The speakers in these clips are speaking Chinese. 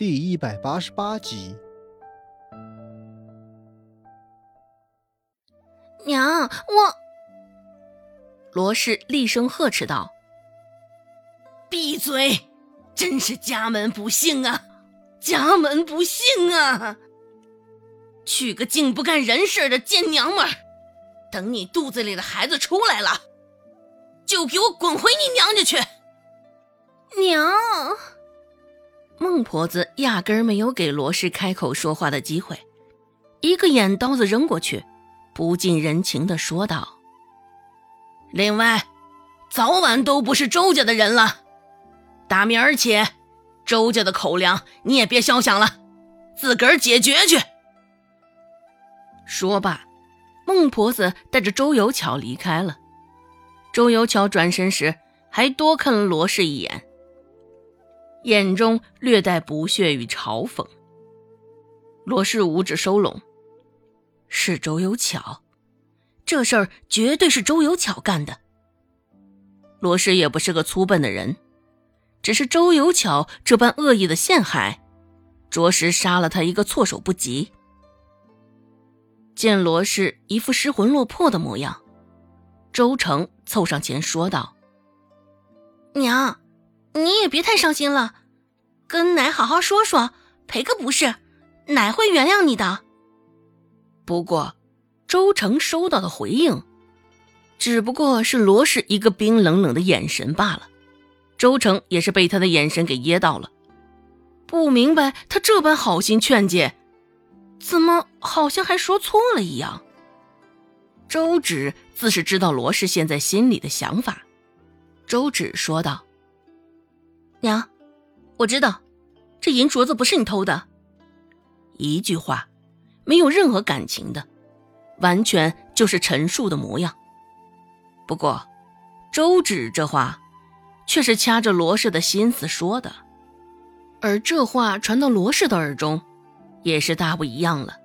第一百八十八集。娘，我……罗氏厉声呵斥道：“闭嘴！真是家门不幸啊，家门不幸啊！娶个竟不干人事的贱娘们儿，等你肚子里的孩子出来了，就给我滚回你娘家去！”娘，孟婆子压根儿没有给罗氏开口说话的机会，一个眼刀子扔过去，不近人情的说道：“另外，早晚都不是周家的人了，打明儿起，周家的口粮你也别消想了，自个儿解决去。”说罢，孟婆子带着周有巧离开了。周有巧转身时，还多看了罗氏一眼。眼中略带不屑与嘲讽。罗氏五指收拢，是周有巧，这事儿绝对是周有巧干的。罗氏也不是个粗笨的人，只是周有巧这般恶意的陷害，着实杀了他一个措手不及。见罗氏一副失魂落魄的模样，周成凑上前说道：“娘。”你也别太伤心了，跟奶好好说说，赔个不是，奶会原谅你的。不过，周成收到的回应，只不过是罗氏一个冰冷冷的眼神罢了。周成也是被他的眼神给噎到了，不明白他这般好心劝解，怎么好像还说错了一样。周芷自是知道罗氏现在心里的想法，周芷说道。娘，我知道，这银镯子不是你偷的。一句话，没有任何感情的，完全就是陈述的模样。不过，周芷这话，却是掐着罗氏的心思说的，而这话传到罗氏的耳中，也是大不一样了。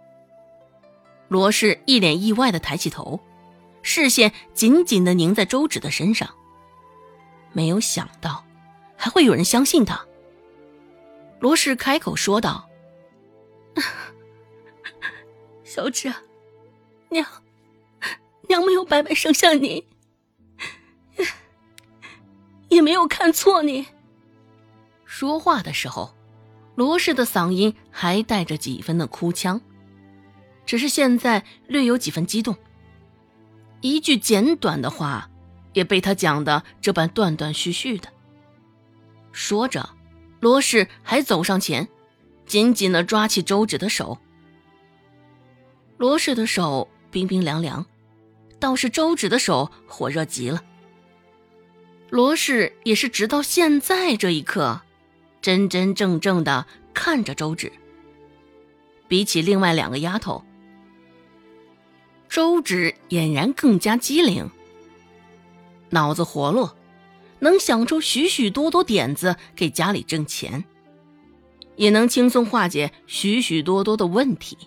罗氏一脸意外的抬起头，视线紧紧的凝在周芷的身上，没有想到。还会有人相信他？罗氏开口说道：“小芷，娘，娘没有白白生下你，也没有看错你。”说话的时候，罗氏的嗓音还带着几分的哭腔，只是现在略有几分激动。一句简短的话，也被他讲的这般断断续续的。说着，罗氏还走上前，紧紧的抓起周芷的手。罗氏的手冰冰凉凉，倒是周芷的手火热极了。罗氏也是直到现在这一刻，真真正正的看着周芷。比起另外两个丫头，周芷俨然更加机灵，脑子活络。能想出许许多多点子给家里挣钱，也能轻松化解许许多多的问题，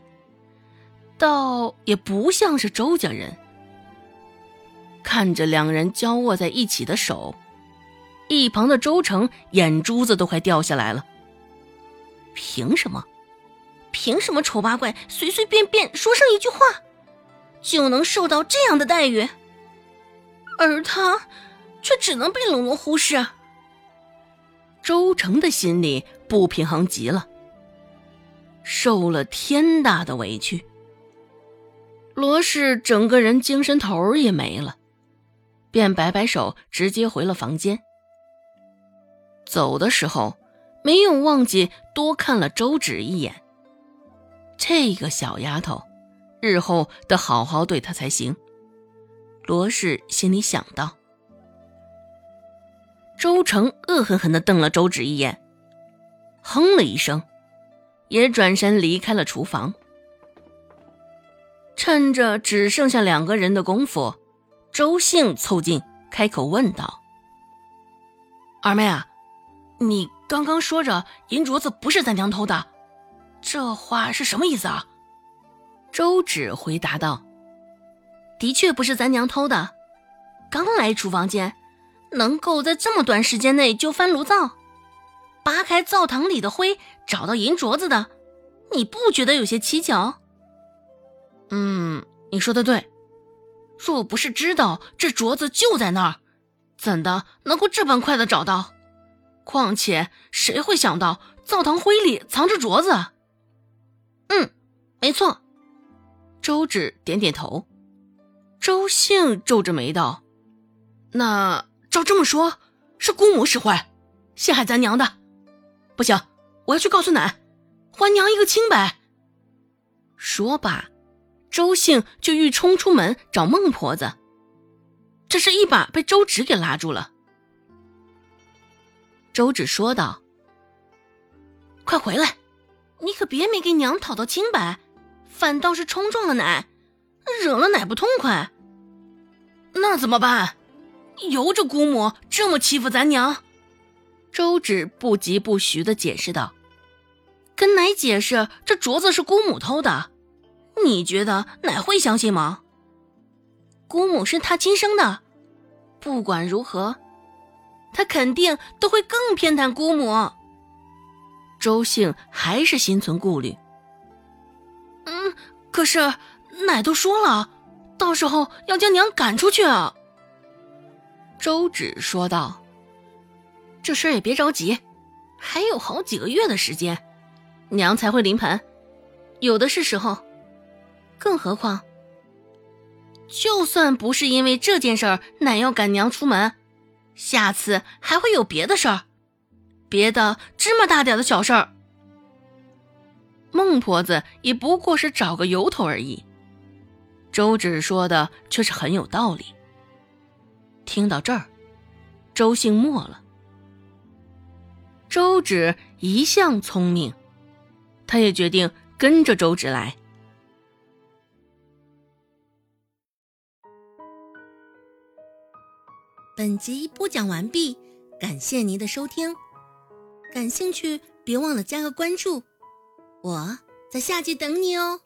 倒也不像是周家人。看着两人交握在一起的手，一旁的周成眼珠子都快掉下来了。凭什么？凭什么丑八怪随随便便说上一句话，就能受到这样的待遇？而他。却只能被冷落忽视。周成的心里不平衡极了，受了天大的委屈。罗氏整个人精神头也没了，便摆摆手，直接回了房间。走的时候，没有忘记多看了周芷一眼。这个小丫头，日后得好好对她才行。罗氏心里想到。周成恶狠狠地瞪了周芷一眼，哼了一声，也转身离开了厨房。趁着只剩下两个人的功夫，周兴凑近，开口问道：“二妹啊，你刚刚说着银镯子不是咱娘偷的，这话是什么意思啊？”周芷回答道：“的确不是咱娘偷的，刚来厨房间。”能够在这么短时间内就翻炉灶，扒开灶堂里的灰找到银镯子的，你不觉得有些蹊跷？嗯，你说的对。若不是知道这镯子就在那儿，怎的能够这般快的找到？况且谁会想到灶堂灰里藏着镯子？嗯，没错。周芷点点头。周兴皱着眉道：“那照这么说，是姑母使坏，陷害咱娘的。不行，我要去告诉奶，还娘一个清白。”说罢。周兴就欲冲出门找孟婆子，这是一把被周芷给拉住了。周芷说道：“快回来，你可别没给娘讨到清白，反倒是冲撞了奶，惹了奶不痛快。那怎么办？由着姑母这么欺负咱娘。”周芷不疾不徐的解释道：“跟奶解释，这镯子是姑母偷的。”你觉得奶会相信吗？姑母是他亲生的，不管如何，他肯定都会更偏袒姑母。周兴还是心存顾虑。嗯，可是奶都说了，到时候要将娘赶出去啊。周芷说道：“这事儿也别着急，还有好几个月的时间，娘才会临盆，有的是时候。”更何况，就算不是因为这件事儿，奶要赶娘出门，下次还会有别的事儿，别的芝麻大点的小事儿。孟婆子也不过是找个由头而已。周芷说的却是很有道理。听到这儿，周姓默了。周芷一向聪明，他也决定跟着周芷来。本集播讲完毕，感谢您的收听。感兴趣，别忘了加个关注，我在下集等你哦。